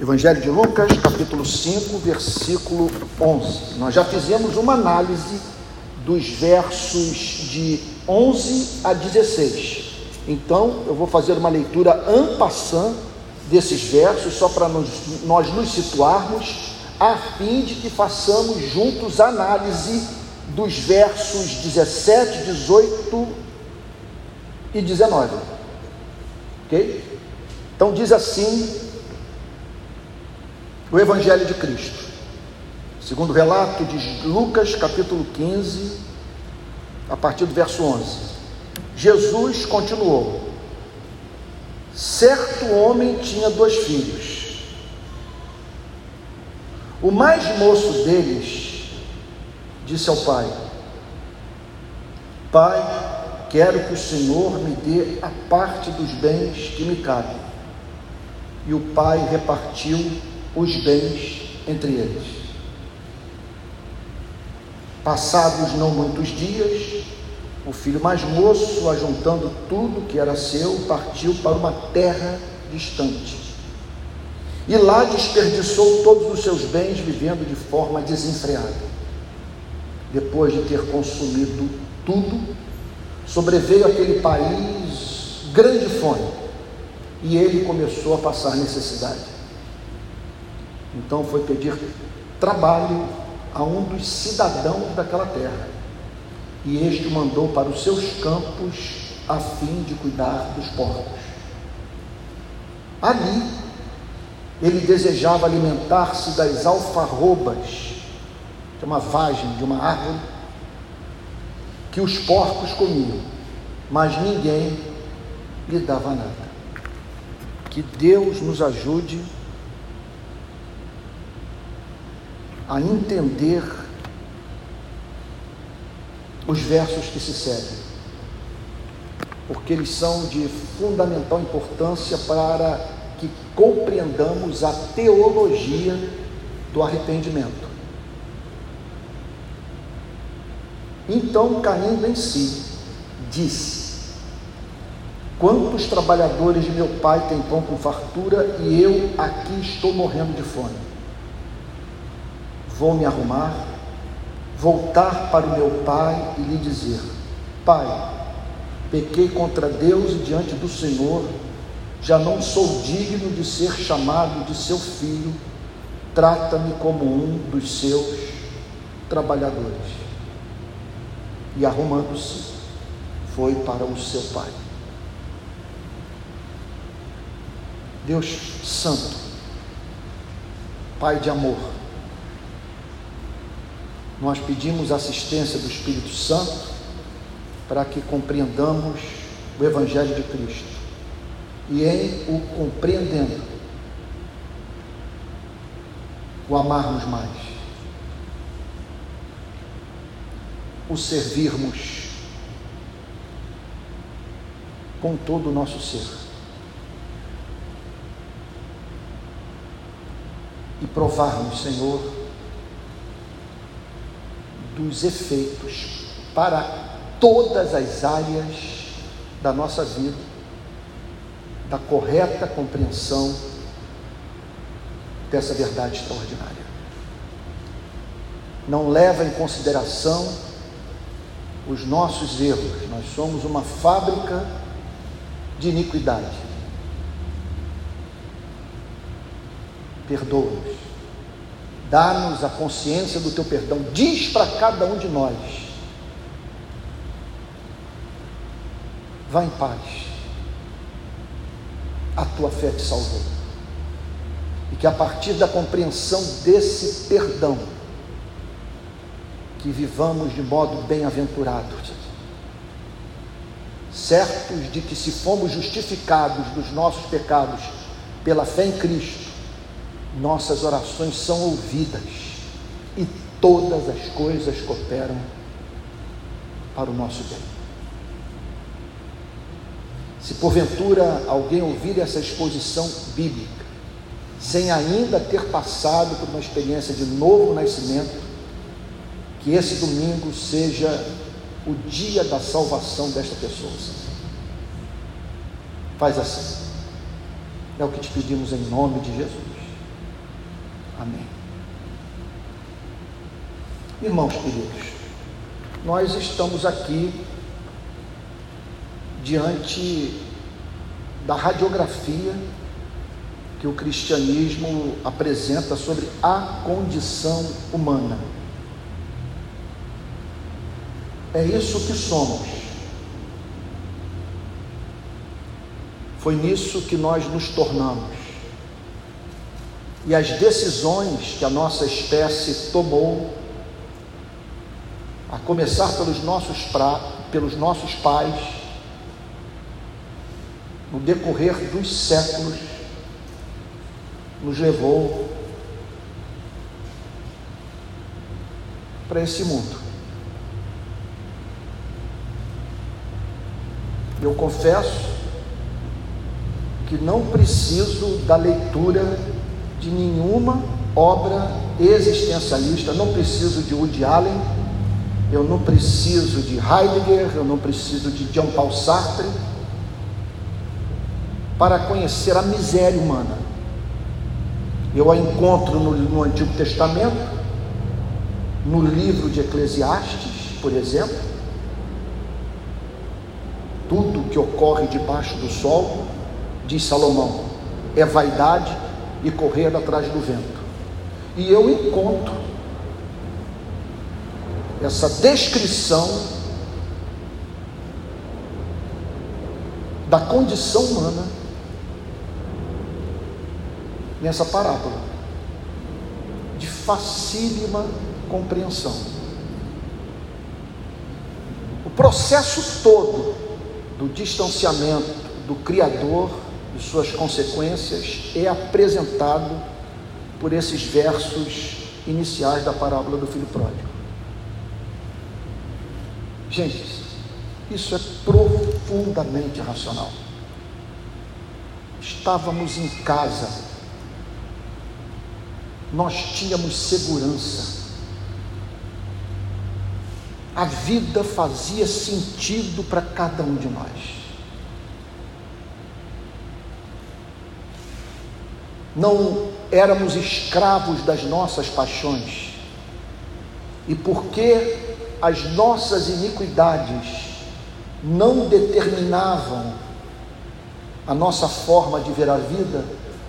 Evangelho de Lucas, capítulo 5, versículo 11. Nós já fizemos uma análise dos versos de 11 a 16. Então, eu vou fazer uma leitura passant desses versos, só para nós, nós nos situarmos, a fim de que façamos juntos análise dos versos 17, 18 e 19. Ok? Então, diz assim o Evangelho de Cristo. Segundo o relato de Lucas, capítulo 15, a partir do verso 11. Jesus continuou: Certo homem tinha dois filhos. O mais moço deles disse ao pai: Pai, quero que o Senhor me dê a parte dos bens que me cabem. E o pai repartiu os bens entre eles. Passados não muitos dias, o filho mais moço, ajuntando tudo que era seu, partiu para uma terra distante. E lá desperdiçou todos os seus bens, vivendo de forma desenfreada. Depois de ter consumido tudo, sobreveio aquele país grande fome, e ele começou a passar necessidade. Então foi pedir trabalho a um dos cidadãos daquela terra. E este mandou para os seus campos a fim de cuidar dos porcos. Ali, ele desejava alimentar-se das alfarrobas, que é uma vagem de uma árvore, que os porcos comiam, mas ninguém lhe dava nada. Que Deus nos ajude a entender os versos que se seguem, porque eles são de fundamental importância para que compreendamos a teologia do arrependimento. Então, caindo em si, disse: Quantos trabalhadores de meu pai têm pão com fartura e eu aqui estou morrendo de fome? Vou me arrumar, voltar para o meu pai e lhe dizer: Pai, pequei contra Deus e diante do Senhor, já não sou digno de ser chamado de seu filho, trata-me como um dos seus trabalhadores. E arrumando-se, foi para o seu pai. Deus Santo, Pai de amor, nós pedimos assistência do Espírito Santo para que compreendamos o Evangelho de Cristo e em o compreendendo, o amarmos mais, o servirmos com todo o nosso ser. E provarmos, Senhor, dos efeitos para todas as áreas da nossa vida, da correta compreensão dessa verdade extraordinária. Não leva em consideração os nossos erros, nós somos uma fábrica de iniquidade. Perdoa-nos Dá-nos a consciência do teu perdão. Diz para cada um de nós: vá em paz. A tua fé te salvou. E que a partir da compreensão desse perdão, que vivamos de modo bem-aventurado, certos de que se fomos justificados dos nossos pecados pela fé em Cristo, nossas orações são ouvidas e todas as coisas cooperam para o nosso bem. Se porventura alguém ouvir essa exposição bíblica, sem ainda ter passado por uma experiência de novo nascimento, que esse domingo seja o dia da salvação desta pessoa. Faz assim. É o que te pedimos em nome de Jesus. Amém. Irmãos queridos, nós estamos aqui diante da radiografia que o cristianismo apresenta sobre a condição humana. É isso que somos. Foi nisso que nós nos tornamos. E as decisões que a nossa espécie tomou, a começar pelos nossos, pra, pelos nossos pais, no decorrer dos séculos, nos levou para esse mundo. Eu confesso que não preciso da leitura de nenhuma obra existencialista, não preciso de Woody Allen, eu não preciso de Heidegger, eu não preciso de Jean Paul Sartre para conhecer a miséria humana. Eu a encontro no, no Antigo Testamento, no livro de Eclesiastes, por exemplo. Tudo que ocorre debaixo do sol, diz Salomão, é vaidade e correr atrás do vento. E eu encontro essa descrição da condição humana nessa parábola, de facílima compreensão. O processo todo do distanciamento do Criador e suas consequências é apresentado por esses versos iniciais da parábola do filho pródigo. Gente, isso é profundamente racional. Estávamos em casa nós tínhamos segurança. A vida fazia sentido para cada um de nós. Não éramos escravos das nossas paixões. E porque as nossas iniquidades não determinavam a nossa forma de ver a vida,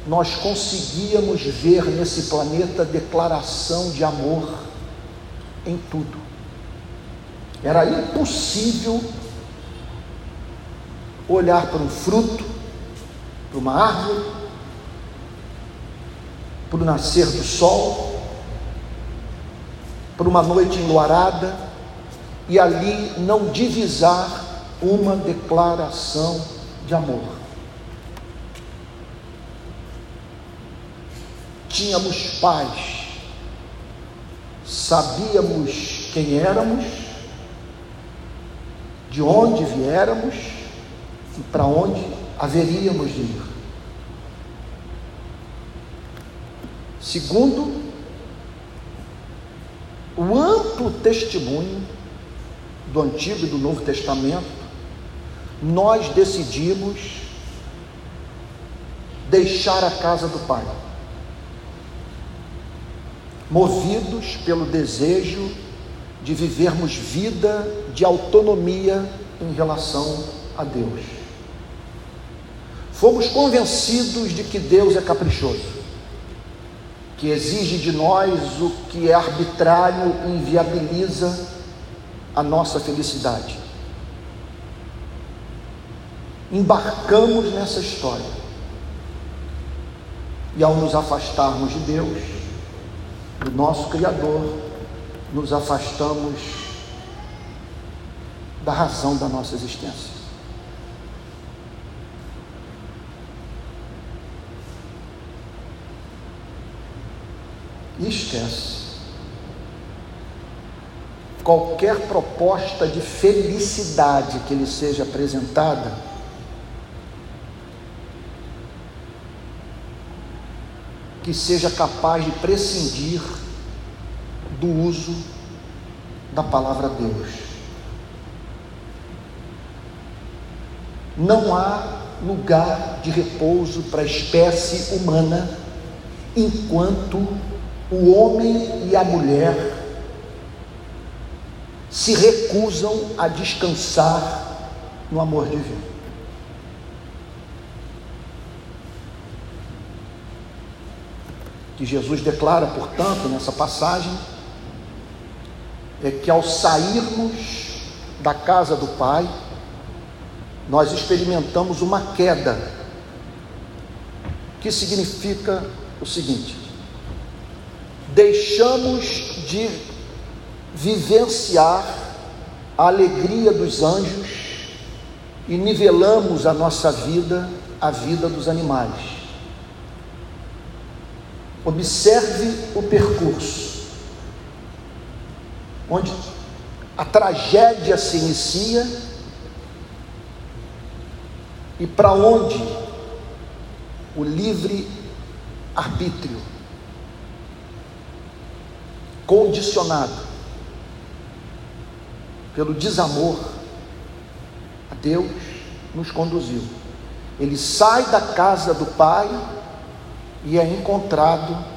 nós conseguíamos ver nesse planeta declaração de amor em tudo. Era impossível olhar para um fruto, para uma árvore, para o nascer do sol, para uma noite enluarada e ali não divisar uma declaração de amor. tínhamos paz, sabíamos quem éramos, de onde viéramos e para onde haveríamos de ir. Segundo, o amplo testemunho do Antigo e do Novo Testamento, nós decidimos deixar a casa do Pai movidos pelo desejo de vivermos vida de autonomia em relação a Deus. Fomos convencidos de que Deus é caprichoso, que exige de nós o que é arbitrário e inviabiliza a nossa felicidade. Embarcamos nessa história e, ao nos afastarmos de Deus, do nosso Criador, nos afastamos da razão da nossa existência. E. Qualquer proposta de felicidade que lhe seja apresentada, que seja capaz de prescindir do uso da palavra Deus. Não há lugar de repouso para a espécie humana enquanto o homem e a mulher se recusam a descansar no amor divino. Que Jesus declara, portanto, nessa passagem, é que ao sairmos da casa do Pai, nós experimentamos uma queda, que significa o seguinte: deixamos de vivenciar a alegria dos anjos e nivelamos a nossa vida à vida dos animais. Observe o percurso, onde a tragédia se inicia e para onde o livre arbítrio condicionado pelo desamor a Deus nos conduziu. Ele sai da casa do Pai e é encontrado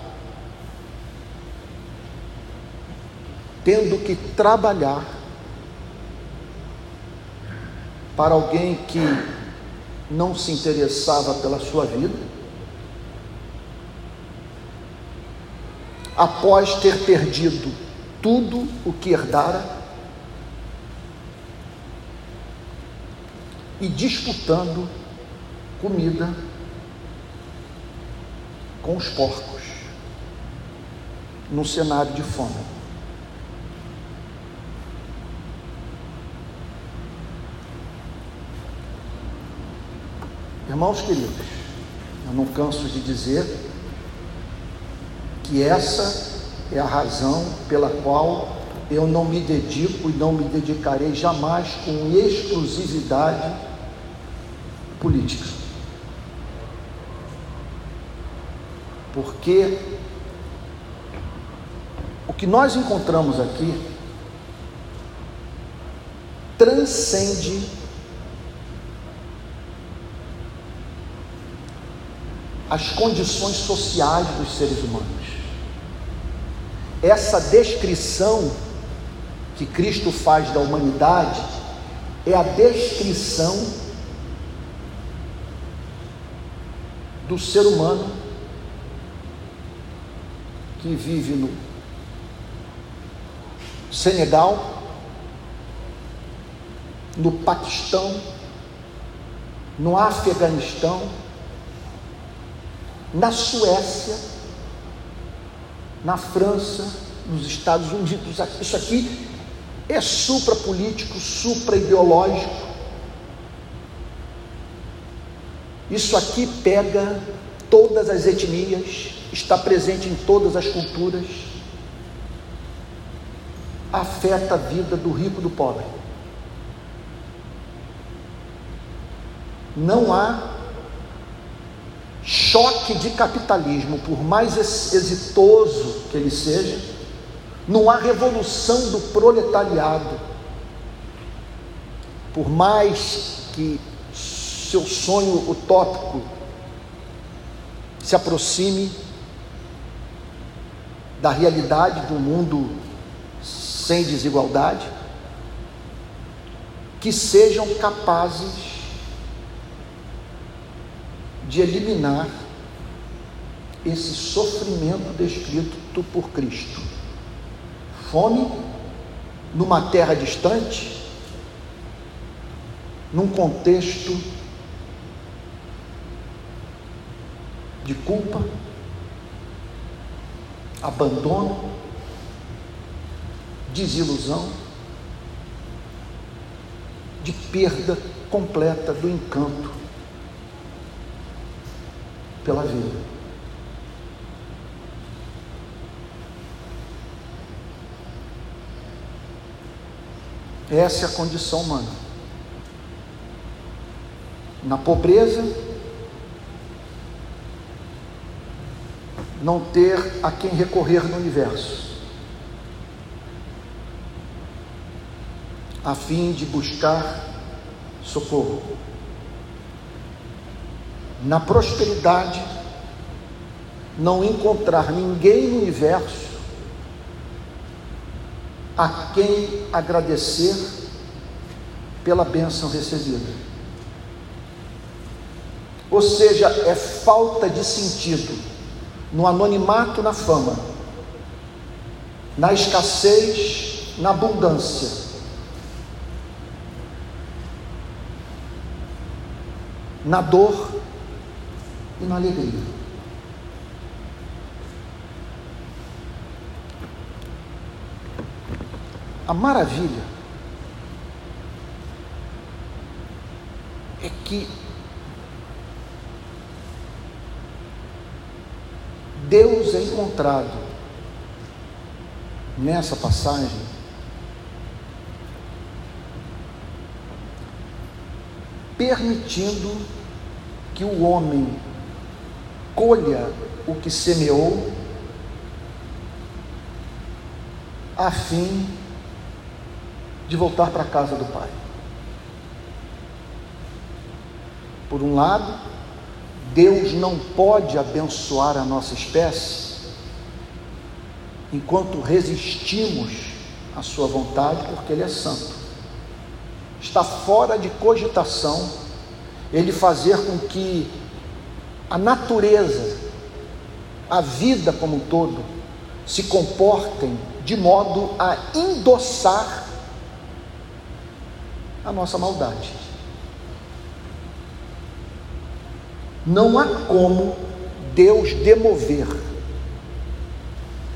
tendo que trabalhar para alguém que não se interessava pela sua vida, após ter perdido tudo o que herdara e disputando comida com os porcos, num cenário de fome. Irmãos queridos, eu não canso de dizer que essa é a razão pela qual eu não me dedico e não me dedicarei jamais com exclusividade política. Porque o que nós encontramos aqui transcende as condições sociais dos seres humanos. Essa descrição que Cristo faz da humanidade é a descrição do ser humano que vive no Senegal, no Paquistão, no Afeganistão, na Suécia, na França, nos Estados Unidos. Isso aqui é suprapolítico, supra-ideológico. Isso aqui pega todas as etnias, está presente em todas as culturas, afeta a vida do rico e do pobre. Não há choque de capitalismo, por mais exitoso que ele seja, não há revolução do proletariado, por mais que seu sonho utópico se aproxime da realidade do mundo sem desigualdade, que sejam capazes de eliminar esse sofrimento descrito por Cristo. Fome numa terra distante, num contexto de culpa, abandono, desilusão, de perda completa do encanto pela vida. Essa é a condição humana. Na pobreza, não ter a quem recorrer no universo, a fim de buscar socorro. Na prosperidade, não encontrar ninguém no universo a quem agradecer pela bênção recebida. Ou seja, é falta de sentido no anonimato, na fama, na escassez, na abundância. Na dor e na alegria. A maravilha é que Deus é encontrado nessa passagem permitindo que o homem colha o que semeou a fim de voltar para a casa do Pai. Por um lado, Deus não pode abençoar a nossa espécie enquanto resistimos à Sua vontade, porque Ele é santo. Está fora de cogitação Ele fazer com que a natureza, a vida como um todo, se comportem de modo a endossar a nossa maldade. Não há como Deus demover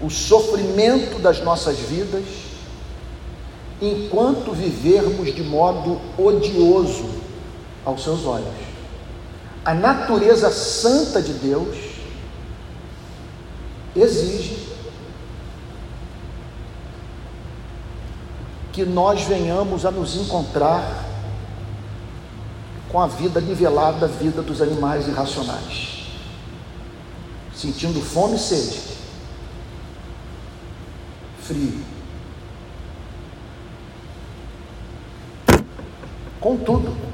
o sofrimento das nossas vidas enquanto vivermos de modo odioso aos seus olhos. A natureza santa de Deus exige que nós venhamos a nos encontrar com a vida nivelada, a vida dos animais irracionais, sentindo fome e sede, frio. Contudo,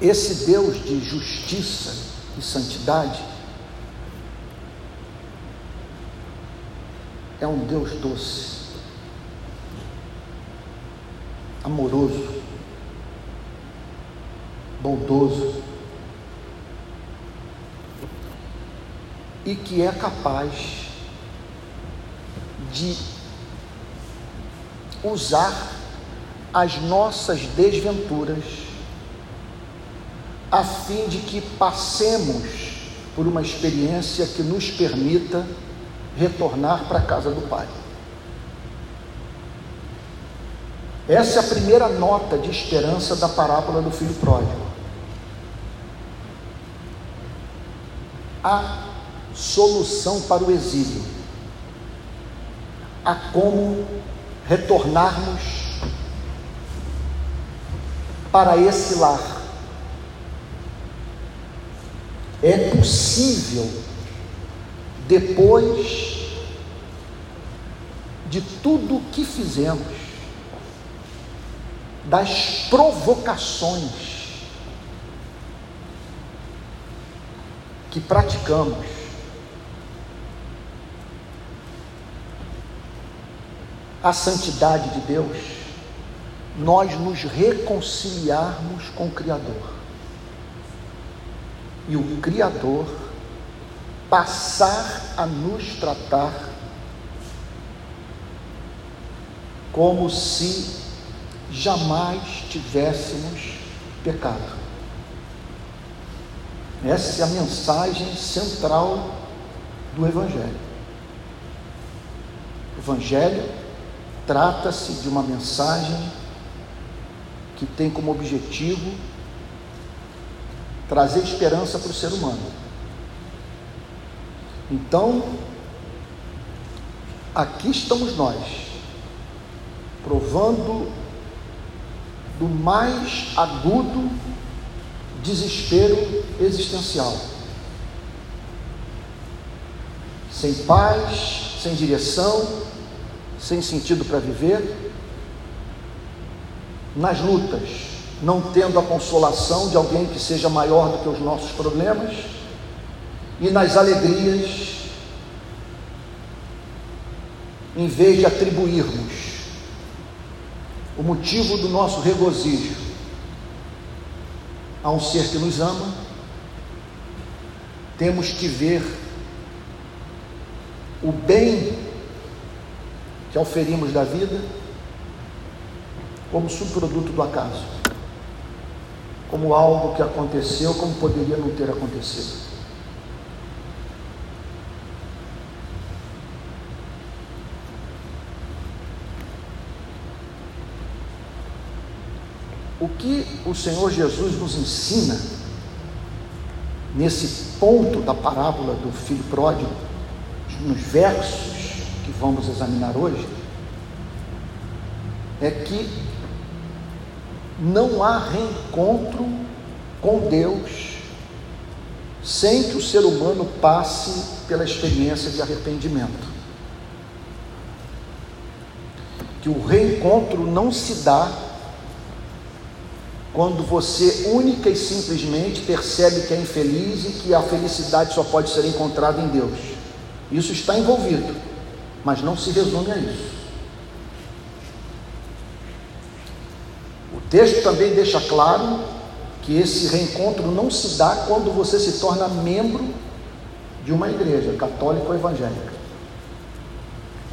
esse Deus de justiça e santidade é um Deus doce amoroso, bondoso e que é capaz de usar as nossas desventuras a fim de que passemos por uma experiência que nos permita retornar para a casa do Pai. Essa é a primeira nota de esperança da parábola do filho pródigo. Há solução para o exílio. Há como retornarmos para esse lar. É possível, depois de tudo o que fizemos, das provocações que praticamos. A santidade de Deus, nós nos reconciliarmos com o Criador. E o Criador passar a nos tratar como se jamais tivéssemos pecado. Essa é a mensagem central do Evangelho. O Evangelho trata-se de uma mensagem que tem como objetivo trazer esperança para o ser humano. Então, aqui estamos nós, provando do mais agudo desespero existencial. Sem paz, sem direção, sem sentido para viver, nas lutas, não tendo a consolação de alguém que seja maior do que os nossos problemas, e nas alegrias, em vez de atribuirmos o motivo do nosso regozijo a um ser que nos ama, temos que ver o bem que oferimos da vida como subproduto do acaso, como algo que aconteceu, como poderia não ter acontecido. O que o Senhor Jesus nos ensina nesse ponto da parábola do filho pródigo, nos versos que vamos examinar hoje, é que não há reencontro com Deus sem que o ser humano passe pela experiência de arrependimento. Que o reencontro não se dá quando você única e simplesmente percebe que é infeliz e que a felicidade só pode ser encontrada em Deus. Isso está envolvido, mas não se resume a isso. Texto também deixa claro que esse reencontro não se dá quando você se torna membro de uma igreja católica ou evangélica.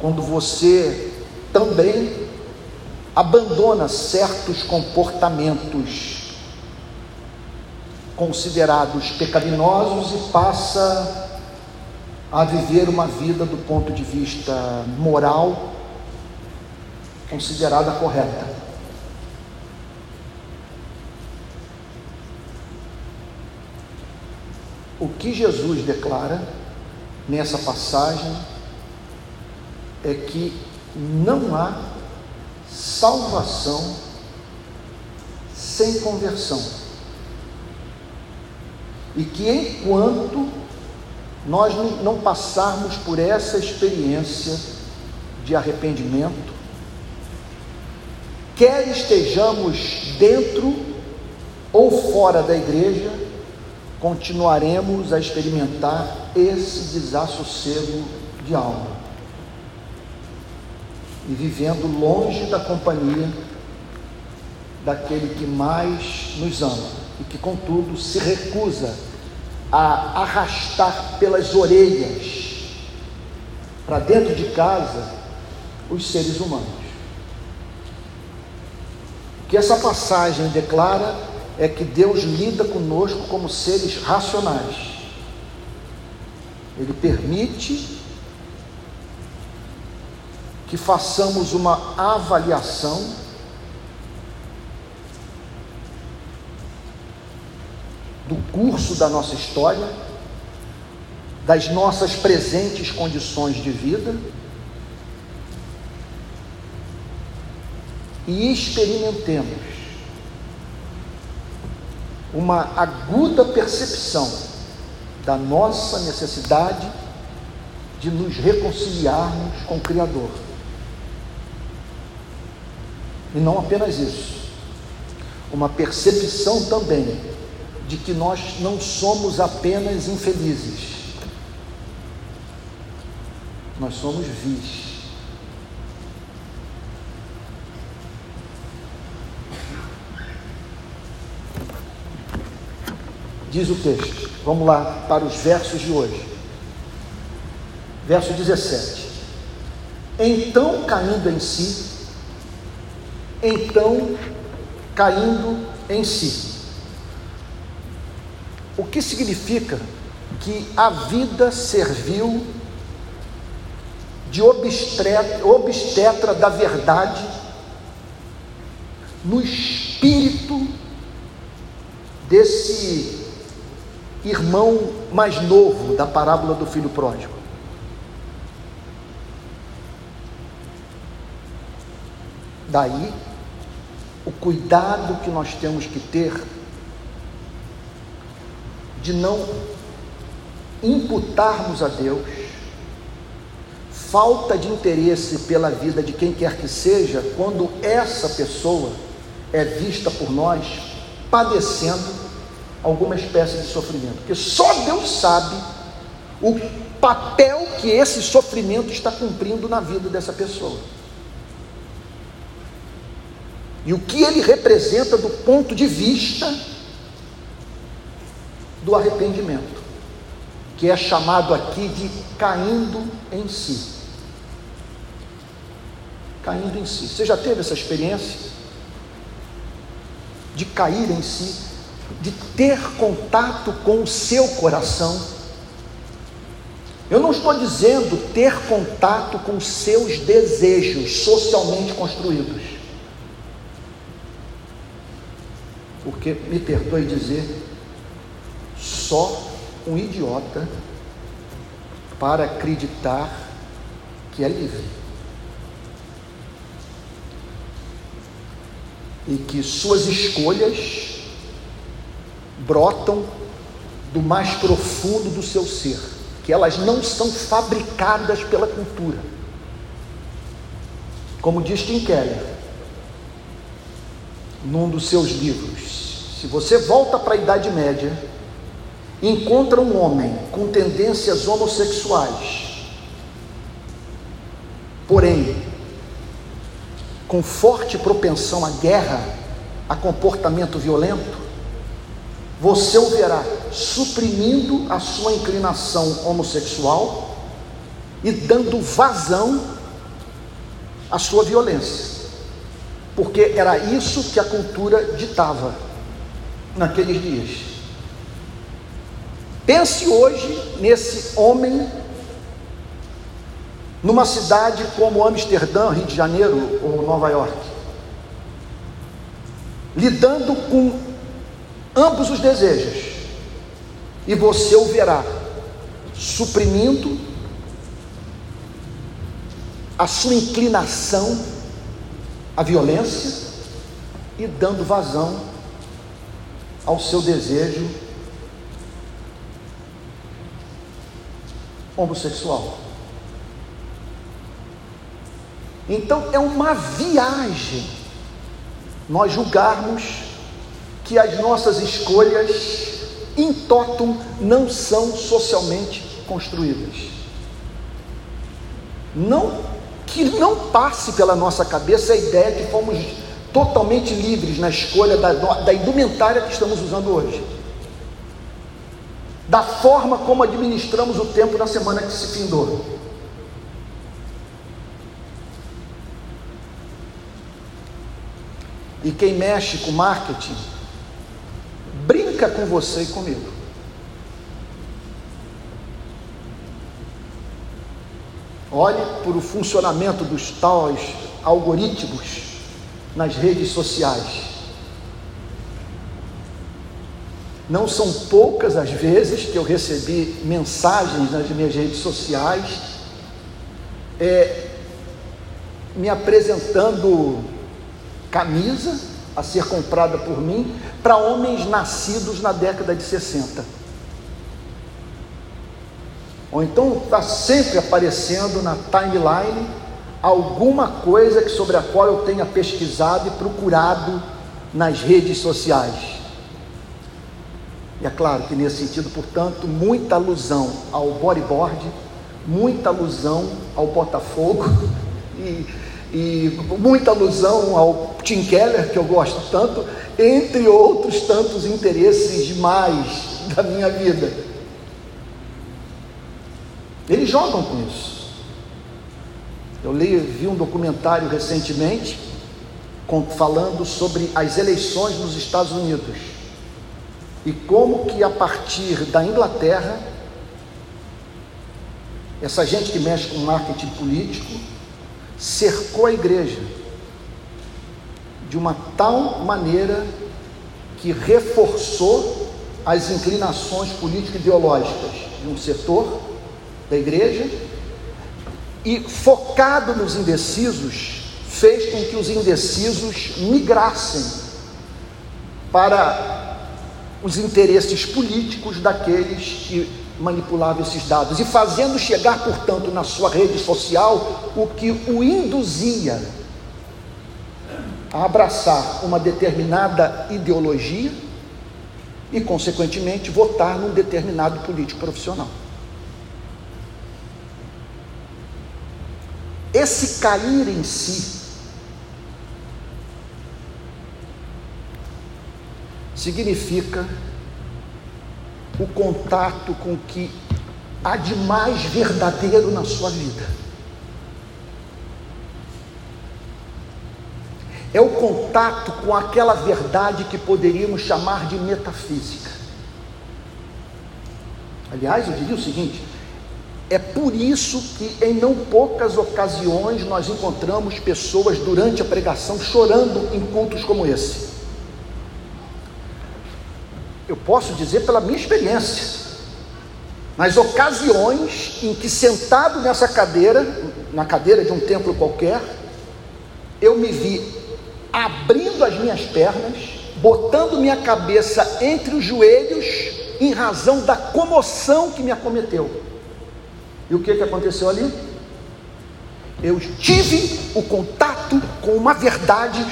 Quando você também abandona certos comportamentos considerados pecaminosos e passa a viver uma vida do ponto de vista moral considerada correta. O que Jesus declara nessa passagem é que não há salvação sem conversão. E que enquanto nós não passarmos por essa experiência de arrependimento, quer estejamos dentro ou fora da igreja, continuaremos a experimentar esse desassossego de alma e vivendo longe da companhia daquele que mais nos ama e que, contudo, se recusa a arrastar pelas orelhas para dentro de casa os seres humanos. O que essa passagem declara é que Deus lida conosco como seres racionais. Ele permite que façamos uma avaliação do curso da nossa história, das nossas presentes condições de vida e experimentemos uma aguda percepção da nossa necessidade de nos reconciliarmos com o Criador. E não apenas isso, uma percepção também de que nós não somos apenas infelizes, nós somos vis. Diz o texto, vamos lá para os versos de hoje. Verso 17: Então caindo em si, então caindo em si. O que significa que a vida serviu de obstetra, obstetra da verdade no espírito desse irmão mais novo da parábola do filho pródigo. Daí o cuidado que nós temos que ter de não imputarmos a Deus falta de interesse pela vida de quem quer que seja, quando essa pessoa é vista por nós padecendo alguma espécie de sofrimento, porque só Deus sabe o papel que esse sofrimento está cumprindo na vida dessa pessoa. E o que ele representa do ponto de vista do arrependimento, que é chamado aqui de caindo em si. Caindo em si. Você já teve essa experiência de cair em si, de ter contato com o seu coração? Eu não estou dizendo ter contato com seus desejos socialmente construídos. Porque, me perdoe dizer, só um idiota para acreditar que é livre. E que suas escolhas brotam do mais profundo do seu ser que elas não são fabricadas pela cultura. Como diz Tim Keller, num dos seus livros, se você volta para a Idade Média, encontra um homem com tendências homossexuais, porém, com forte propensão à guerra, a comportamento violento, você o verá suprimindo a sua inclinação homossexual e dando vazão à sua violência, porque era isso que a cultura ditava naqueles dias. Pense hoje nesse homem numa cidade como Amsterdã, Rio de Janeiro ou Nova York, lidando com ambos os desejos, e você o verá suprimindo a sua inclinação à violência e dando vazão ao seu desejo homossexual. Então é uma viagem nós julgarmos que as nossas escolhas em totum não são socialmente construídas. Não que não passe pela nossa cabeça a ideia que fomos totalmente livres na escolha da, da indumentária que estamos usando hoje. Da forma como administramos o tempo na semana que se findou. E quem mexe com marketing brinca com você e comigo. Olhe para o funcionamento dos tais algoritmos nas redes sociais. Não são poucas as vezes que eu recebi mensagens nas minhas redes sociais é, me apresentando camisa a ser comprada por mim para homens nascidos na década de 60. Ou então está sempre aparecendo na timeline alguma coisa sobre a qual eu tenha pesquisado e procurado nas redes sociais. E é claro que nesse sentido, portanto, muita alusão ao bodyboard, muita alusão ao Botafogo e e muita alusão ao Tim Keller, que eu gosto tanto, entre outros tantos interesses demais da minha vida. Eles jogam com isso. Eu li, vi um documentário recentemente falando sobre as eleições nos Estados Unidos e como que a partir da Inglaterra essa gente que mexe com marketing político cercou a igreja de uma tal maneira que reforçou as inclinações político-ideológicas de um setor da igreja e, focado nos indecisos, fez com que os indecisos migrassem para os interesses políticos daqueles que manipulava esses dados e fazendo chegar, portanto, na sua rede social o que o induzia a abraçar uma determinada ideologia e, consequentemente, votar num determinado político profissional. Esse cair em si significa o contato com o que há de mais verdadeiro na sua vida. É o contato com aquela verdade que poderíamos chamar de metafísica. Aliás, eu diria o seguinte: é por isso que em não poucas ocasiões nós encontramos pessoas durante a pregação chorando em cultos como esse. Eu posso dizer pela minha experiência. Nas ocasiões em que sentado nessa cadeira, na cadeira de um templo qualquer, eu me vi abrindo as minhas pernas, botando minha cabeça entre os joelhos, em razão da comoção que me acometeu. E o que, que aconteceu ali? Eu tive o contato com uma verdade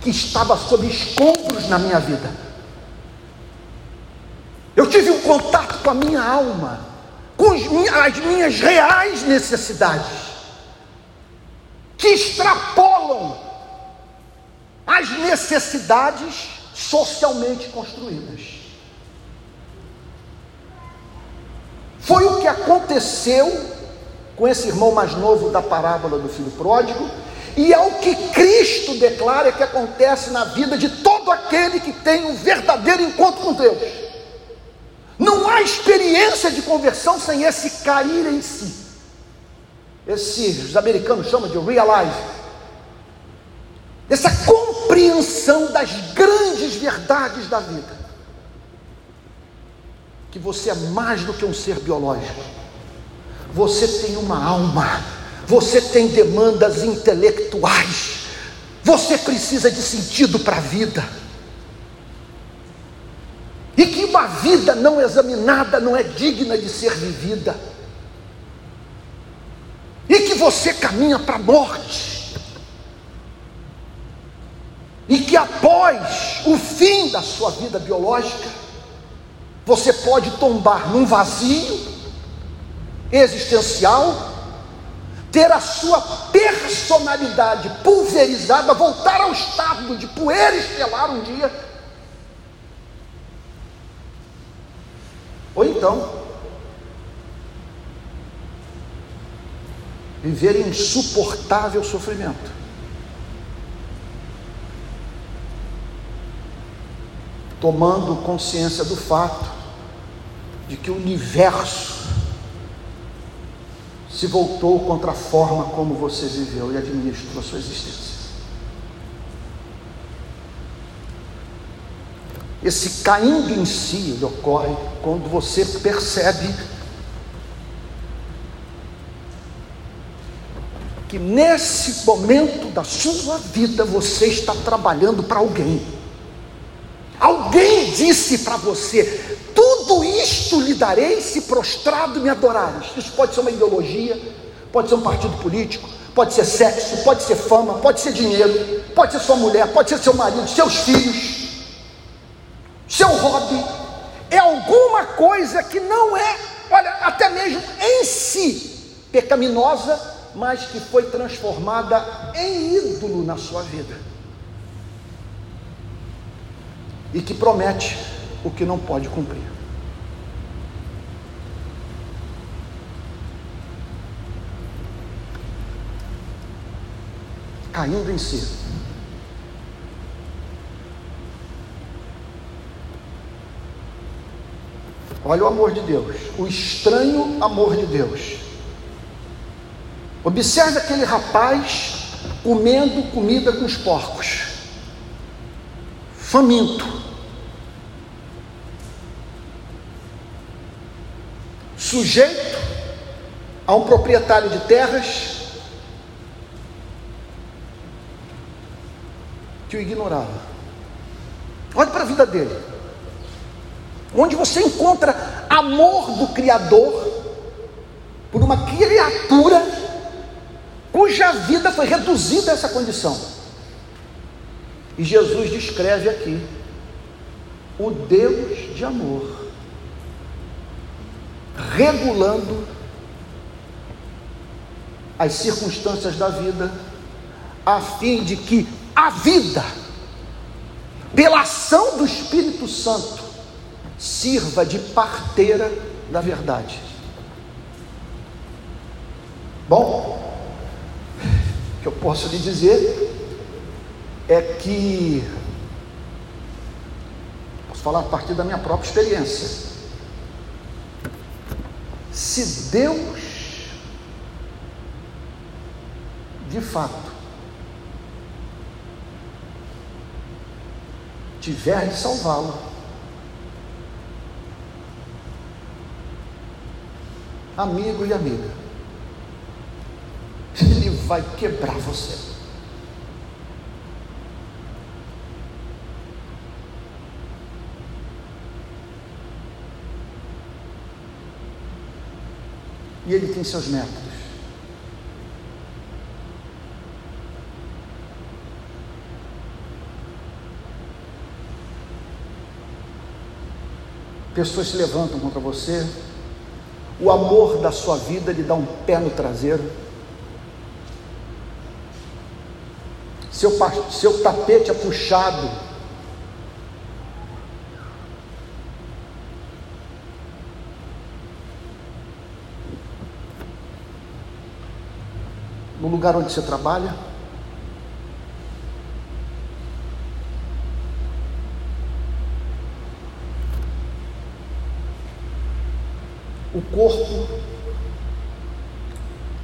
que estava sob escombros na minha vida. Eu tive um contato com a minha alma, com as minhas reais necessidades, que extrapolam as necessidades socialmente construídas. Foi o que aconteceu com esse irmão mais novo da parábola do filho pródigo, e é o que Cristo declara que acontece na vida de todo aquele que tem um verdadeiro encontro com Deus. Não há experiência de conversão sem esse cair em si. Esse, os americanos chamam de realize. Essa compreensão das grandes verdades da vida. Que você é mais do que um ser biológico. Você tem uma alma. Você tem demandas intelectuais. Você precisa de sentido para a vida. E que uma vida não examinada não é digna de ser vivida. E que você caminha para a morte e que após o fim da sua vida biológica, você pode tombar num vazio existencial, ter a sua personalidade pulverizada, voltar ao estado de poeira estelar um dia, então viver em insuportável sofrimento. tomando consciência do fato de que o universo se voltou contra a forma como você viveu e administrou a sua existência. Esse caindo em si ele ocorre quando você percebe que nesse momento da sua vida você está trabalhando para alguém. Alguém disse para você: tudo isto lhe darei se prostrado me adorares. Isso pode ser uma ideologia, pode ser um partido político, pode ser sexo, pode ser fama, pode ser dinheiro, pode ser sua mulher, pode ser seu marido, seus filhos, seu hobby. É alguma coisa que não é, olha, até mesmo em si pecaminosa, mas que foi transformada em ídolo na sua vida. e que promete o que não pode cumprir. Caindo em si. Olha o amor de Deus, o estranho amor de Deus. Observe aquele rapaz comendo comida com os porcos, faminto. sujeito a um proprietário de terras que o ignorava. Olhe para a vida dele. Onde você encontra amor do Criador por uma criatura cuja vida foi reduzida a essa condição. E Jesus descreve aqui o Deus de amor regulando as circunstâncias da vida, a fim de que a vida, pela ação do Espírito Santo, sirva de parteira da verdade. Bom, o que eu posso lhe dizer é que, posso falar a partir da minha própria experiência, se Deus, de fato, tiver de salvá-lo, amigo e amiga, ele vai quebrar você. E ele tem seus métodos. Pessoas se levantam contra você, o amor da sua vida lhe dá um pé no traseiro. Seu, seu tapete é puxado no lugar onde você trabalha? O corpo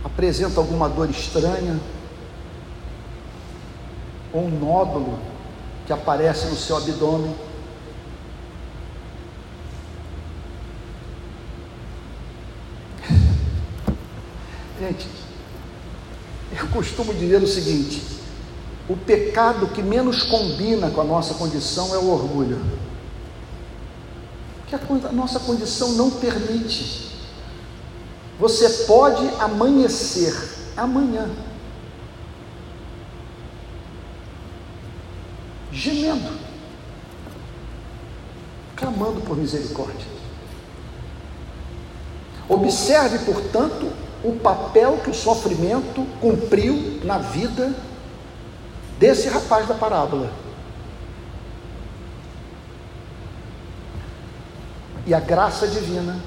apresenta alguma dor estranha, ou um nódulo que aparece no seu abdômen. Gente, eu costumo dizer o seguinte: o pecado que menos combina com a nossa condição é o orgulho. Que a, nossa condição não permite. Você pode amanhecer amanhã gemendo, clamando por misericórdia. Observe, portanto, o papel que o sofrimento cumpriu na vida desse rapaz da parábola. E a graça divina,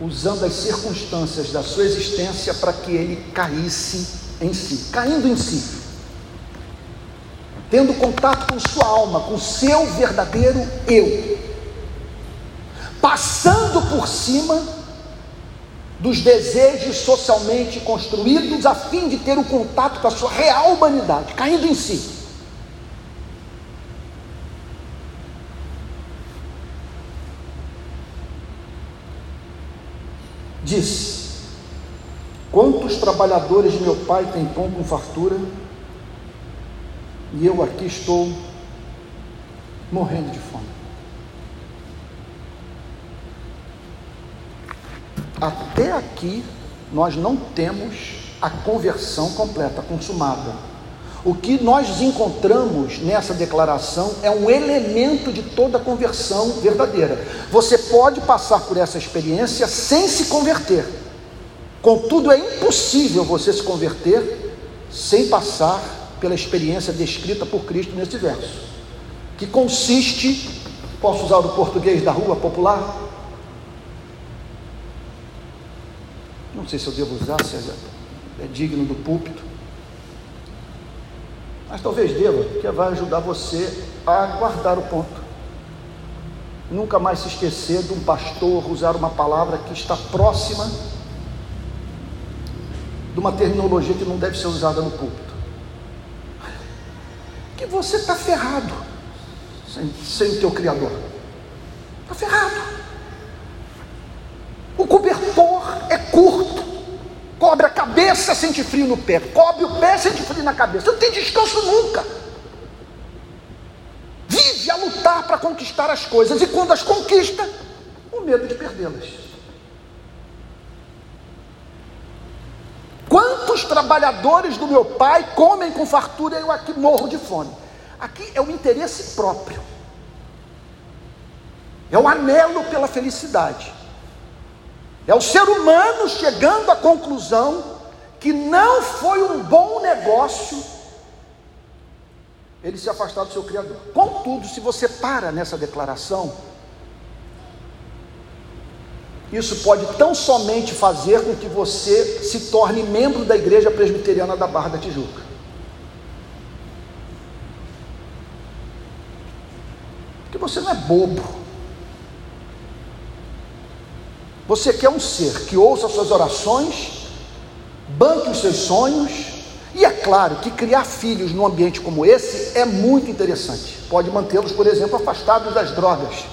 usando as circunstâncias da sua existência para que ele caísse em si, caindo em si, tendo contato com sua alma, com seu verdadeiro eu, passando por cima dos desejos socialmente construídos a fim de ter o um contato com a sua real humanidade, caindo em si. Disse: Quantos trabalhadores meu pai têm pão com fartura, e eu aqui estou morrendo de fome. Até aqui, nós não temos a conversão completa, consumada. O que nós encontramos nessa declaração é um elemento de toda conversão verdadeira. Você pode passar por essa experiência sem se converter. Contudo, é impossível você se converter sem passar pela experiência descrita por Cristo nesse verso, que consiste, posso usar o português da rua popular, Não sei se eu devo usar, se é, digno do púlpito. Mas talvez deva, que vai ajudar você a guardar o ponto. Nunca mais se esquecer de um pastor usar uma palavra que está próxima de uma terminologia que não deve ser usada no púlpito. Que você está ferrado sem, sem o teu Criador. Está ferrado. O cobertor é curto. Cobre a cabeça, sente frio no pé. Cobre o pé, sente frio na cabeça. Não tem descanso nunca. Vive a lutar para conquistar as coisas. E quando as conquista, o medo de perdê-las. Quantos trabalhadores do meu pai comem com fartura e eu aqui morro de fome? Aqui é o interesse próprio. É o anelo pela felicidade. É o ser humano chegando à conclusão que não foi um bom negócio ele se afastar do seu Criador. Contudo, se você para nessa declaração, isso pode tão somente fazer com que você se torne membro da Igreja Presbiteriana da Barra da Tijuca. Porque você não é bobo. Você quer um ser que ouça suas orações, banque os seus sonhos, e é claro que criar filhos num ambiente como esse é muito interessante. Pode mantê-los, por exemplo, afastados das drogas.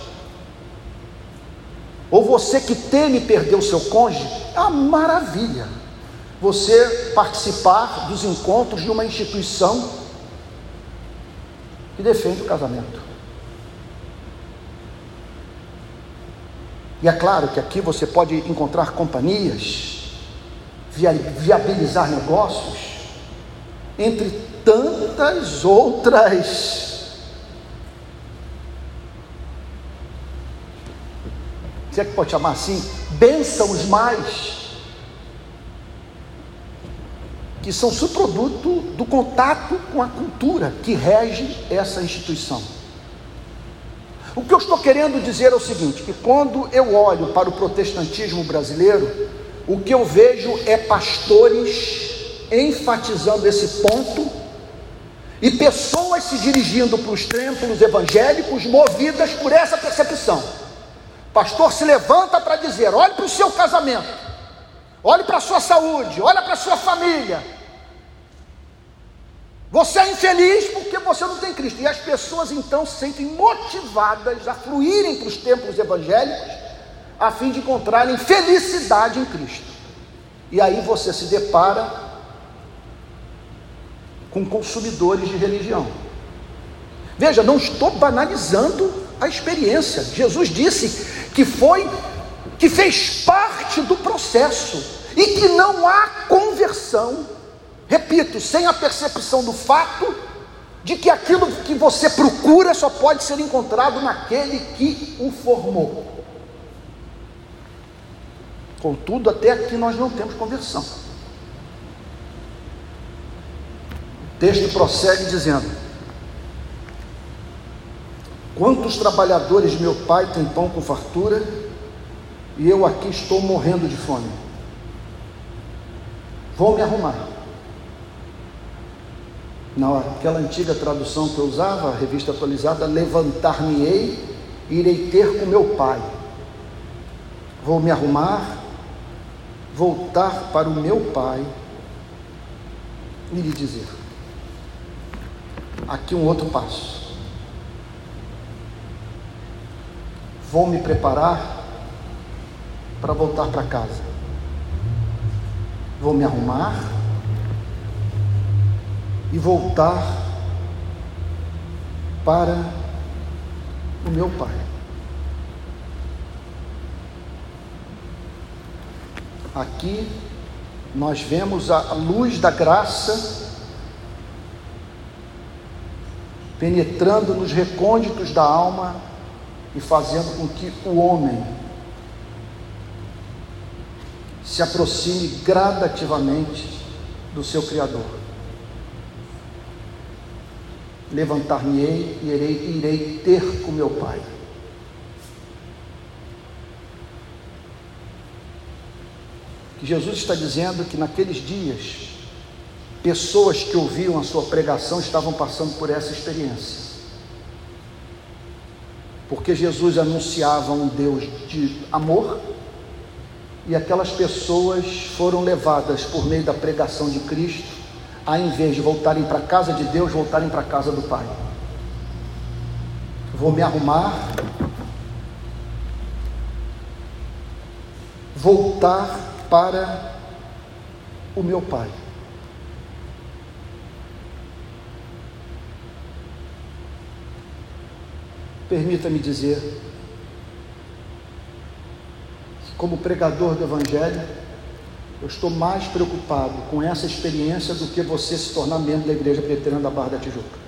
Ou você que teme perder o seu cônjuge, é uma maravilha. Você participar dos encontros de uma instituição que defende o casamento. E é claro que aqui você pode encontrar companhias, viabilizar negócios, entre tantas outras. Se é que pode chamar assim? Bênçãos mais. Que são subproduto do contato com a cultura que rege essa instituição. O que eu estou querendo dizer é o seguinte: que quando eu olho para o protestantismo brasileiro, o que eu vejo é pastores enfatizando esse ponto e pessoas se dirigindo para os templos evangélicos movidas por essa percepção. pastor se levanta para dizer: olhe para o seu casamento, olhe para a sua saúde, olhe para a sua família. Você é infeliz porque você não tem Cristo. E as pessoas então se sentem motivadas a fluírem para os templos evangélicos a fim de encontrarem felicidade em Cristo. E aí você se depara com consumidores de religião. Veja, não estou banalizando a experiência. Jesus disse que foi, que fez parte do processo e que não há conversão. Repito, sem a percepção do fato de que aquilo que você procura só pode ser encontrado naquele que o formou. Contudo, até aqui nós não temos conversão. O texto prossegue dizendo: Quantos trabalhadores meu pai têm pão com fartura, e eu aqui estou morrendo de fome? Vou me arrumar. Naquela antiga tradução que eu usava, a revista atualizada, levantar-me-ei irei ter com meu pai. Vou me arrumar, voltar para o meu pai e lhe dizer: aqui um outro passo. Vou me preparar para voltar para casa. Vou me arrumar e voltar para o meu pai. Aqui nós vemos a luz da graça penetrando nos recônditos da alma e fazendo com que o homem se aproxime gradativamente do seu Criador. Levantar-me-ei e irei, irei ter com meu Pai. Que Jesus está dizendo que naqueles dias Pessoas que ouviam a sua pregação estavam passando por essa experiência. Porque Jesus anunciava um Deus de amor, e aquelas pessoas foram levadas por meio da pregação de Cristo, a em vez de voltarem para a casa de Deus, voltarem para a casa do Pai. Vou me arrumar, voltar para o meu Pai. Permita-me dizer que, como pregador do Evangelho, eu estou mais preocupado com essa experiência do que você se tornar membro da Igreja Presbiteriana da Barra da Tijuca.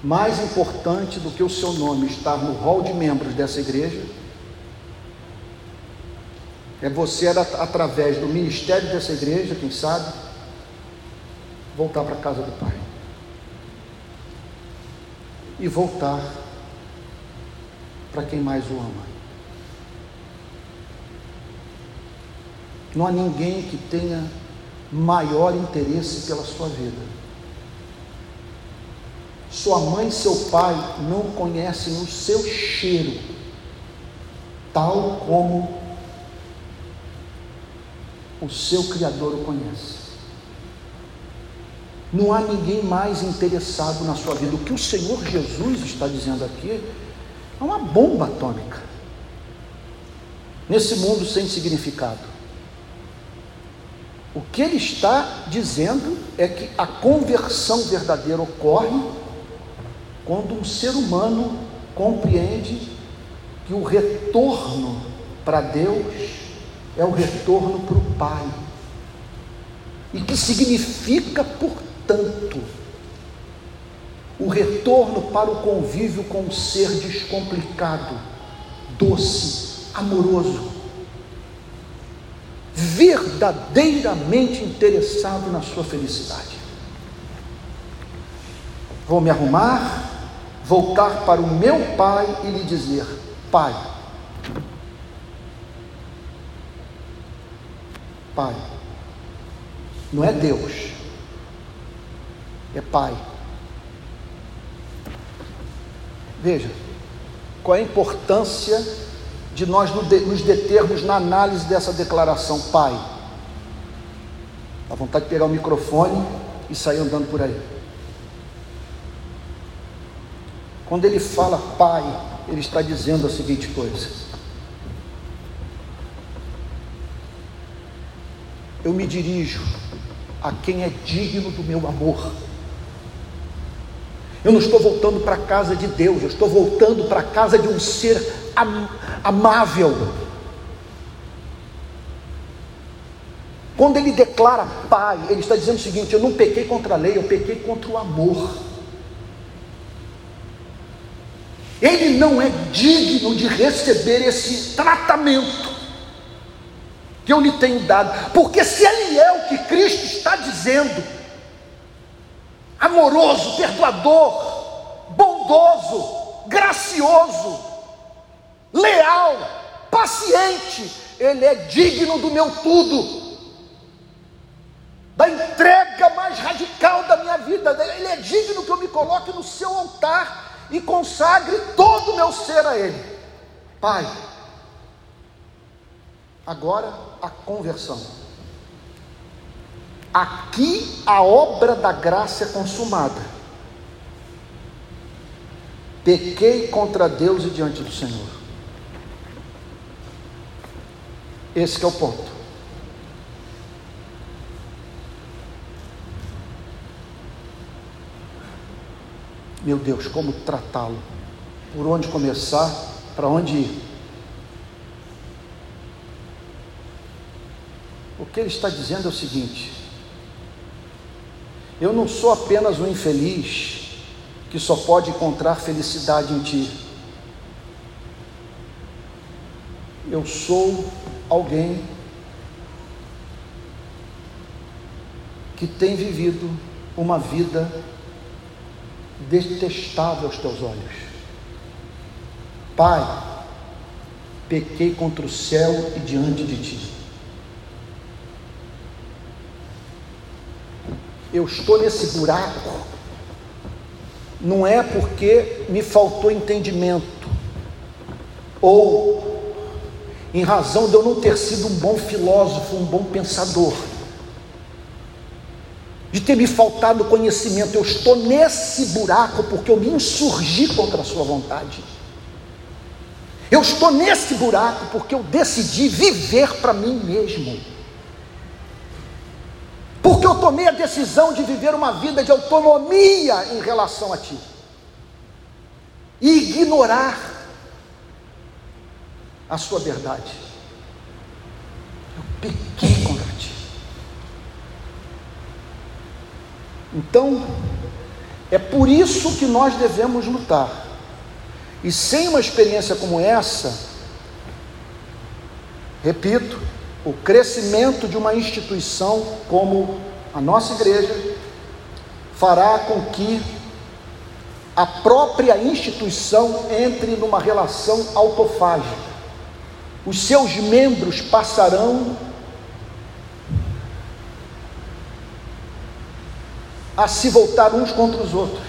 Mais importante do que o seu nome estar no hall de membros dessa igreja É você, através do ministério dessa igreja, quem sabe, voltar para a casa do Pai. E voltar para quem mais o ama. Não há ninguém que tenha maior interesse pela sua vida. Sua mãe e seu pai não conhecem o seu cheiro, tal como o seu Criador o conhece. Não há ninguém mais interessado na sua vida. O que o Senhor Jesus está dizendo aqui é uma bomba atômica nesse mundo sem significado. O que ele está dizendo é que a conversão verdadeira ocorre quando um ser humano compreende que o retorno para Deus é o retorno para o Pai. E que significa, portanto, o retorno para o convívio com um ser descomplicado, doce, amoroso, verdadeiramente interessado na sua felicidade. Vou me arrumar, voltar para o meu pai e lhe dizer: Pai, Pai, não é Deus, é Pai. Veja, qual é a importância de nós nos determos na análise dessa declaração, Pai. Dá vontade de pegar o microfone e sair andando por aí. Quando ele fala Pai, ele está dizendo a seguinte coisa: Eu me dirijo a quem é digno do meu amor. Eu não estou voltando para a casa de Deus, eu estou voltando para a casa de um ser am amável. Quando ele declara Pai, ele está dizendo o seguinte: Eu não pequei contra a lei, eu pequei contra o amor. Ele não é digno de receber esse tratamento que eu lhe tenho dado, porque se ele é o que Cristo está dizendo, amoroso, perdoador, bondoso, gracioso, leal, paciente, ele é digno do meu tudo, da entrega mais radical da minha vida, ele é digno que eu me coloque no seu altar e consagre todo o meu ser a ele. Pai, agora a conversão. Aqui a obra da graça é consumada. Pequei contra Deus e diante do Senhor. Esse é o ponto. Meu Deus, como tratá-lo? Por onde começar? Para onde ir? O que ele está dizendo é o seguinte: eu não sou apenas um infeliz que só pode encontrar felicidade em ti. Eu sou alguém que tem vivido uma vida detestável aos teus olhos. Pai, pequei contra o céu e diante de ti. Eu estou nesse buraco, não é porque me faltou entendimento, ou em razão de eu não ter sido um bom filósofo, um bom pensador, de ter me faltado conhecimento. Eu estou nesse buraco porque eu me insurgi contra a Sua vontade. Eu estou nesse buraco porque eu decidi viver para mim mesmo. Porque eu tomei a decisão de viver uma vida de autonomia em relação a Ti. E ignorar a sua verdade. Eu pequei contra ti. Então, é por isso que nós devemos lutar. E sem uma experiência como essa, Repito, o crescimento de uma instituição como a nossa igreja fará com que a própria instituição entre numa relação autofágica. Os seus membros passarão a se voltar uns contra os outros.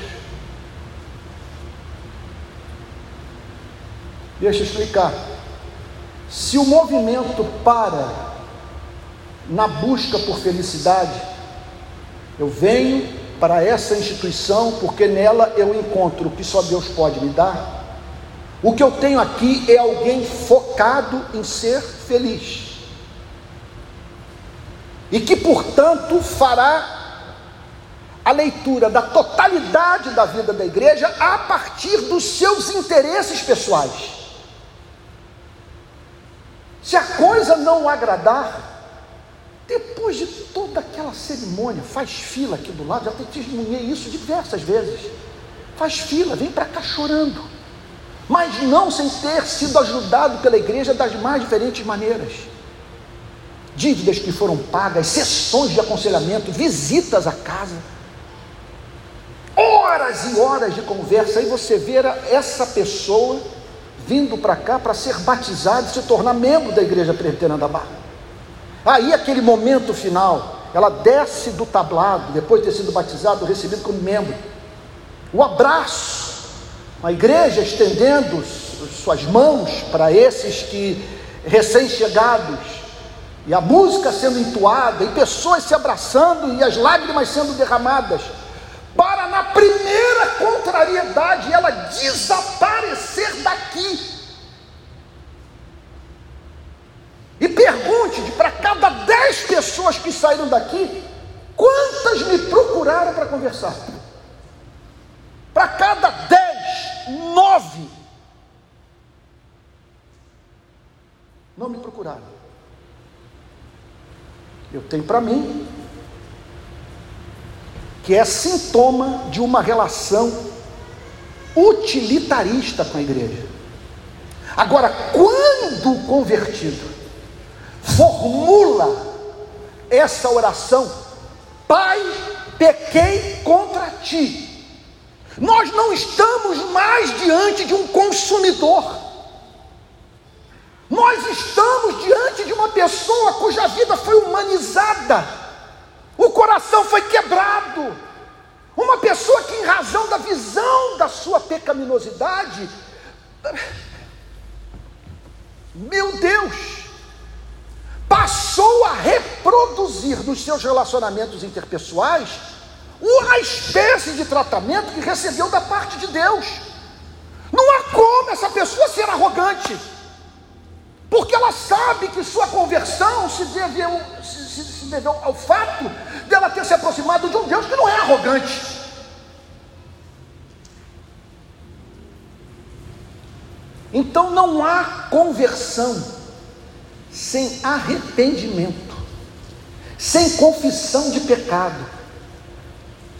Deixa eu explicar. Se o movimento para na busca por felicidade, eu venho para essa instituição porque nela eu encontro o que só Deus pode me dar. O que eu tenho aqui é alguém focado em ser feliz. E que, portanto, fará a leitura da totalidade da vida da igreja a partir dos seus interesses pessoais. Se a coisa não agradar, depois de toda aquela cerimônia, faz fila aqui do lado, já testemunhei isso diversas vezes. Faz fila, vem para cá chorando, mas não sem ter sido ajudado pela igreja das mais diferentes maneiras. Dívidas que foram pagas, sessões de aconselhamento, visitas à casa, horas e horas de conversa, aí você vê essa pessoa vindo para cá para ser batizado e se tornar membro da igreja presbiteriana da Barra. Aí aquele momento final, ela desce do tablado, depois de ter sido batizado, recebido como membro. O abraço, a igreja estendendo suas mãos para esses que recém-chegados, e a música sendo entoada, e pessoas se abraçando e as lágrimas sendo derramadas, para na primeira contrariedade ela desaparecer daqui. E pergunte para cada dez pessoas que saíram daqui, quantas me procuraram para conversar? Para cada dez, nove não me procuraram. Eu tenho para mim que é sintoma de uma relação utilitarista com a igreja. Agora, quando o convertido formula essa oração, Pai, pequei contra ti. Estamos mais diante de um consumidor. Nós estamos diante de uma pessoa cuja vida foi humanizada o coração foi quebrado. Uma pessoa que, em razão da visão da sua pecaminosidade, meu Deus, passou a reproduzir nos seus relacionamentos interpessoais uma espécie de tratamento que recebeu da parte de Deus. Não há como essa pessoa ser arrogante porque ela sabe que sua conversão se deveu, se, se deveu ao fato dela ter se aproximado de um Deus que não é arrogante. Então não há conversão sem arrependimento, sem confissão de pecado,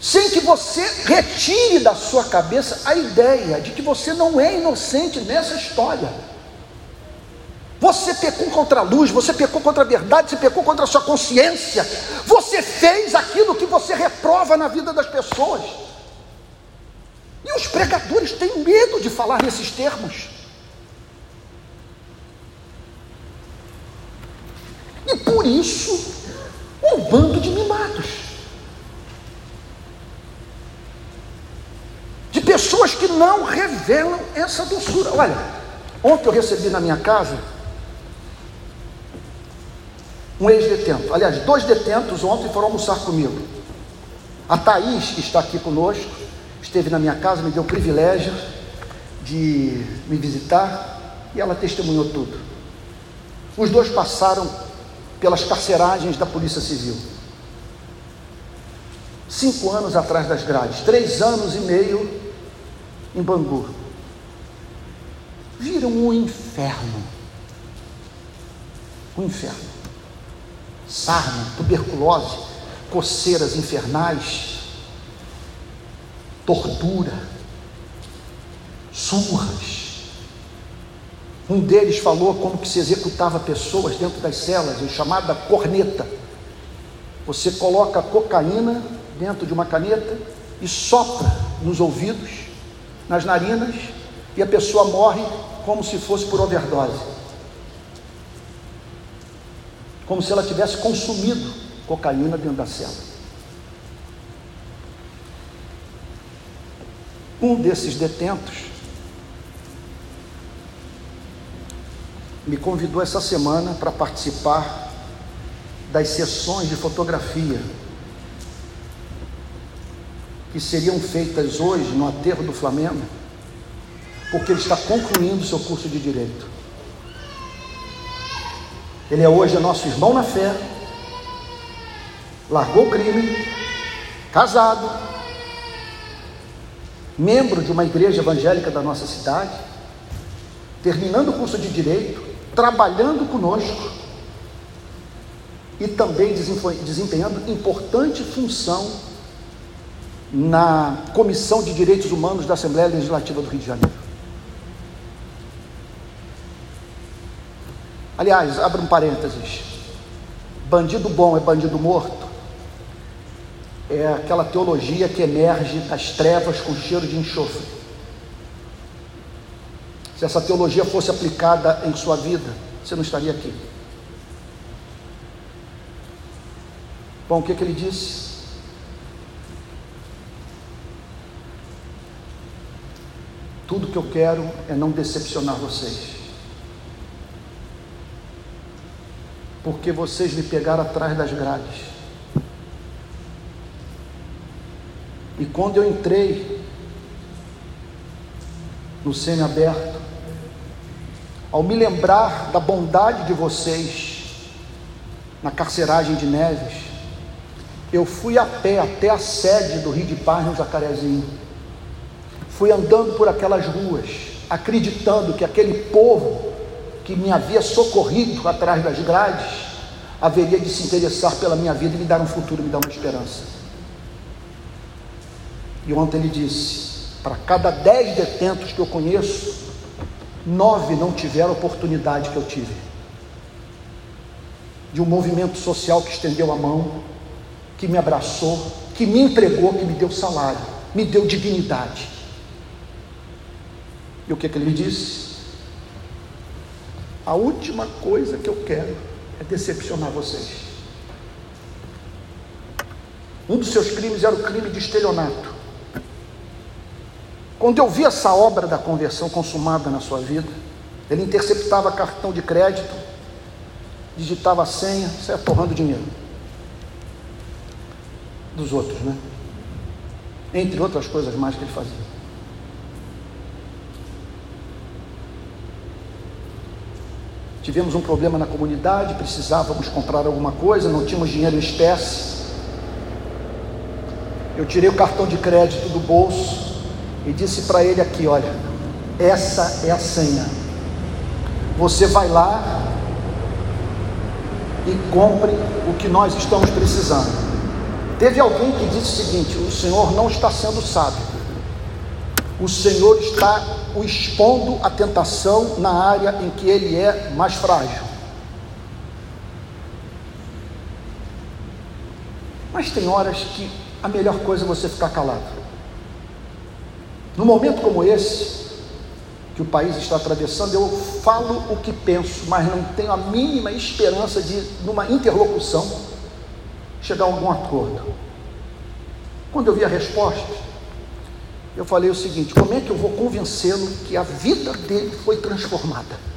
sem que você retire da sua cabeça a ideia de que você não é inocente nessa história. Você pecou contra a luz, você pecou contra a verdade, você pecou contra a sua consciência. Você fez aquilo que você reprova na vida das pessoas. E os pregadores têm medo de falar nesses termos. E por isso, um bando de mimados. Pessoas que não revelam essa doçura. Olha, ontem eu recebi na minha casa um ex-detento. Aliás, dois detentos ontem foram almoçar comigo. A Thaís, que está aqui conosco, esteve na minha casa, me deu o privilégio de me visitar e ela testemunhou tudo. Os dois passaram pelas carceragens da Polícia Civil. Cinco anos atrás das grades, três anos e meio em Bangu. Viram um inferno. Um inferno sarna, tuberculose, coceiras infernais, tortura, surras, Um deles falou como que se executava pessoas dentro das celas, o chamada corneta. Você coloca cocaína dentro de uma caneta e sopra nos ouvidos, nas narinas, e a pessoa morre como se fosse por overdose. Como se ela tivesse consumido cocaína dentro da cela. Um desses detentos me convidou essa semana para participar das sessões de fotografia que seriam feitas hoje no aterro do Flamengo, porque ele está concluindo seu curso de direito. Ele é hoje nosso irmão na fé, largou o crime, casado, membro de uma igreja evangélica da nossa cidade, terminando o curso de direito, trabalhando conosco e também desempenhando importante função na Comissão de Direitos Humanos da Assembleia Legislativa do Rio de Janeiro. Aliás, abra um parênteses: bandido bom é bandido morto. É aquela teologia que emerge das trevas com cheiro de enxofre. Se essa teologia fosse aplicada em sua vida, você não estaria aqui. Bom, o que, que ele disse? Tudo que eu quero é não decepcionar vocês. Porque vocês me pegaram atrás das grades. E quando eu entrei no semi-aberto, ao me lembrar da bondade de vocês na carceragem de Neves, eu fui a pé até a sede do Rio de Paz no Jacarezinho. Fui andando por aquelas ruas, acreditando que aquele povo que me havia socorrido atrás das grades haveria de se interessar pela minha vida e me dar um futuro, me dar uma esperança. E ontem ele disse: para cada dez detentos que eu conheço, nove não tiveram a oportunidade que eu tive. De um movimento social que estendeu a mão, que me abraçou, que me entregou, que me deu salário, me deu dignidade. E o que, que ele me disse? A última coisa que eu quero é decepcionar vocês. Um dos seus crimes era o crime de estelionato. Quando eu vi essa obra da conversão consumada na sua vida, ele interceptava cartão de crédito, digitava a senha, saia torrando dinheiro dos outros, né? Entre outras coisas mais que ele fazia. Tivemos um problema na comunidade, precisávamos comprar alguma coisa, não tínhamos dinheiro em espécie. Eu tirei o cartão de crédito do bolso, e disse para ele aqui: Olha, essa é a senha. Você vai lá e compre o que nós estamos precisando. Teve alguém que disse o seguinte: o Senhor não está sendo sábio, o Senhor está o expondo à tentação na área em que ele é mais frágil. Mas tem horas que a melhor coisa é você ficar calado. No momento como esse, que o país está atravessando, eu falo o que penso, mas não tenho a mínima esperança de, numa interlocução, chegar a algum acordo. Quando eu vi a resposta, eu falei o seguinte: como é que eu vou convencê-lo que a vida dele foi transformada?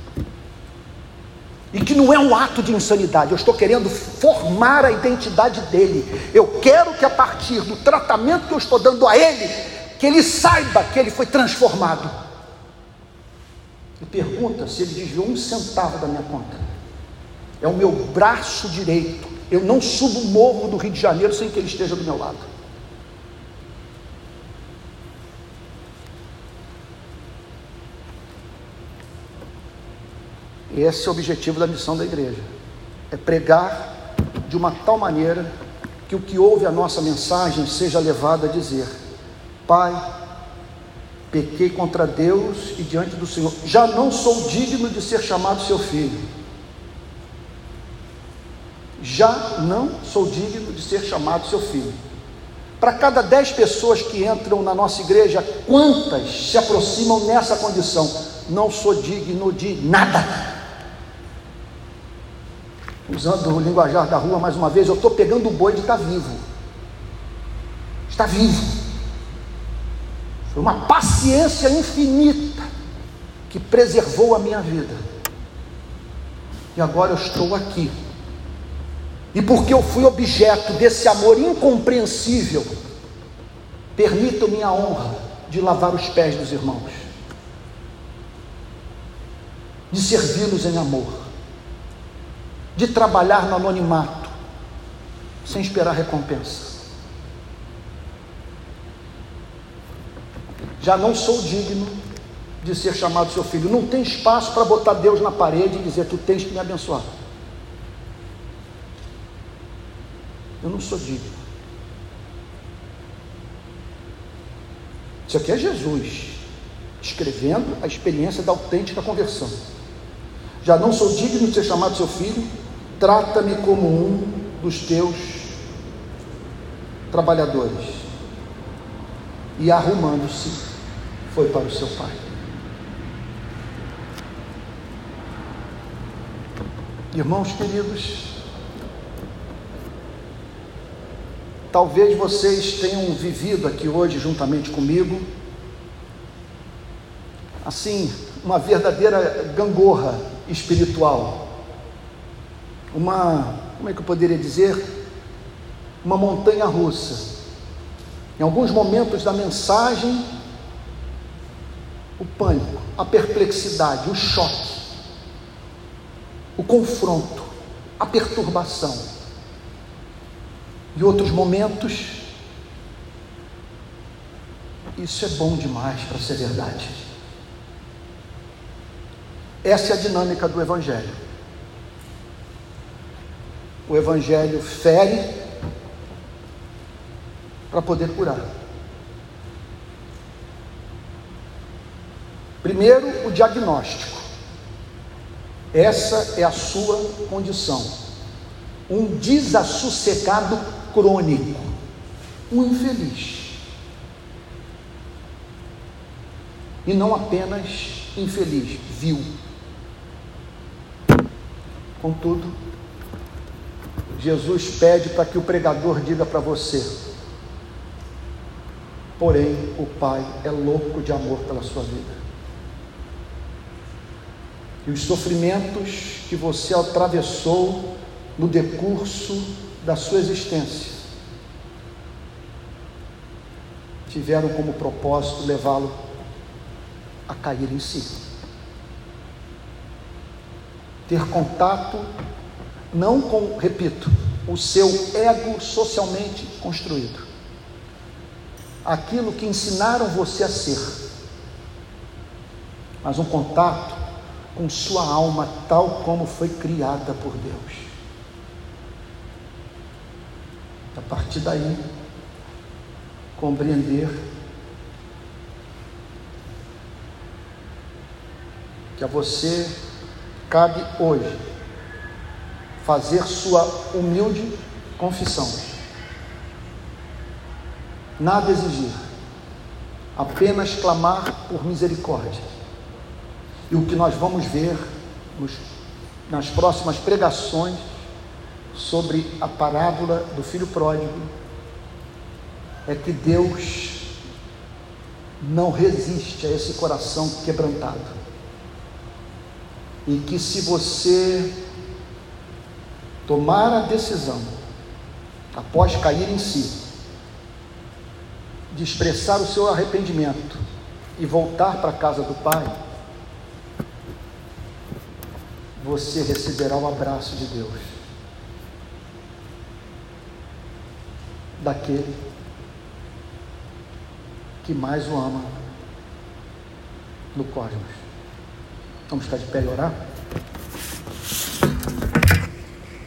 E que não é um ato de insanidade, eu estou querendo formar a identidade dele. Eu quero que a partir do tratamento que eu estou dando a ele, que ele saiba que ele foi transformado. E pergunta se ele desviou um centavo da minha conta. É o meu braço direito. Eu não subo o morro do Rio de Janeiro sem que ele esteja do meu lado. Esse é o objetivo da missão da igreja: é pregar de uma tal maneira que o que ouve a nossa mensagem seja levado a dizer: Pai, Pequei contra Deus e diante do Senhor. Já não sou digno de ser chamado seu filho. Já não sou digno de ser chamado seu filho. Para cada dez pessoas que entram na nossa igreja, quantas se aproximam nessa condição? Não sou digno de nada usando o linguajar da rua mais uma vez, eu estou pegando o boi de estar tá vivo. Está vivo. Foi uma paciência infinita que preservou a minha vida. E agora eu estou aqui. E porque eu fui objeto desse amor incompreensível, permito-me a honra de lavar os pés dos irmãos, de servi-los em amor de trabalhar no anonimato, sem esperar recompensa. Já não sou digno de ser chamado seu filho. Não tem espaço para botar Deus na parede e dizer: Tu tens que me abençoar. Eu não sou digno. Isso aqui é Jesus escrevendo a experiência da autêntica conversão. Já não sou digno de ser chamado seu filho, trata-me como um dos teus trabalhadores. E arrumando-se, foi para o seu pai. Irmãos queridos, talvez vocês tenham vivido aqui hoje juntamente comigo, assim, uma verdadeira gangorra espiritual uma, como é que eu poderia dizer? Uma montanha russa. Em alguns momentos da mensagem, o pânico, a perplexidade, o choque, o confronto, a perturbação. E outros momentos, isso é bom demais para ser verdade. Essa é a dinâmica do Evangelho o Evangelho fere para poder curar. Primeiro, o diagnóstico. Essa é a sua condição. Um desassossegado crônico, um infeliz. E não apenas infeliz, vil. Contudo, Jesus pede para que o pregador diga para você: porém, o Pai é louco de amor pela sua vida. E os sofrimentos que você atravessou no decurso da sua existência tiveram como propósito levá-lo a cair em si. Ter contato não com, repito, o seu ego socialmente construído. Aquilo que ensinaram você a ser, mas um contato com sua alma tal como foi criada por Deus. A partir daí, compreender que a você cabe hoje fazer sua humilde confissão. Nada exigir, apenas clamar por misericórdia. E o que nós vamos ver nos, nas próximas pregações sobre a parábola do filho pródigo é que Deus não resiste a esse coração quebrantado. E que se você tomar a decisão, após cair em si, de expressar o seu arrependimento e voltar para a casa do Pai, você receberá o abraço de Deus, daquele que mais o ama no cosmos. Vamos ficar de pé e orar?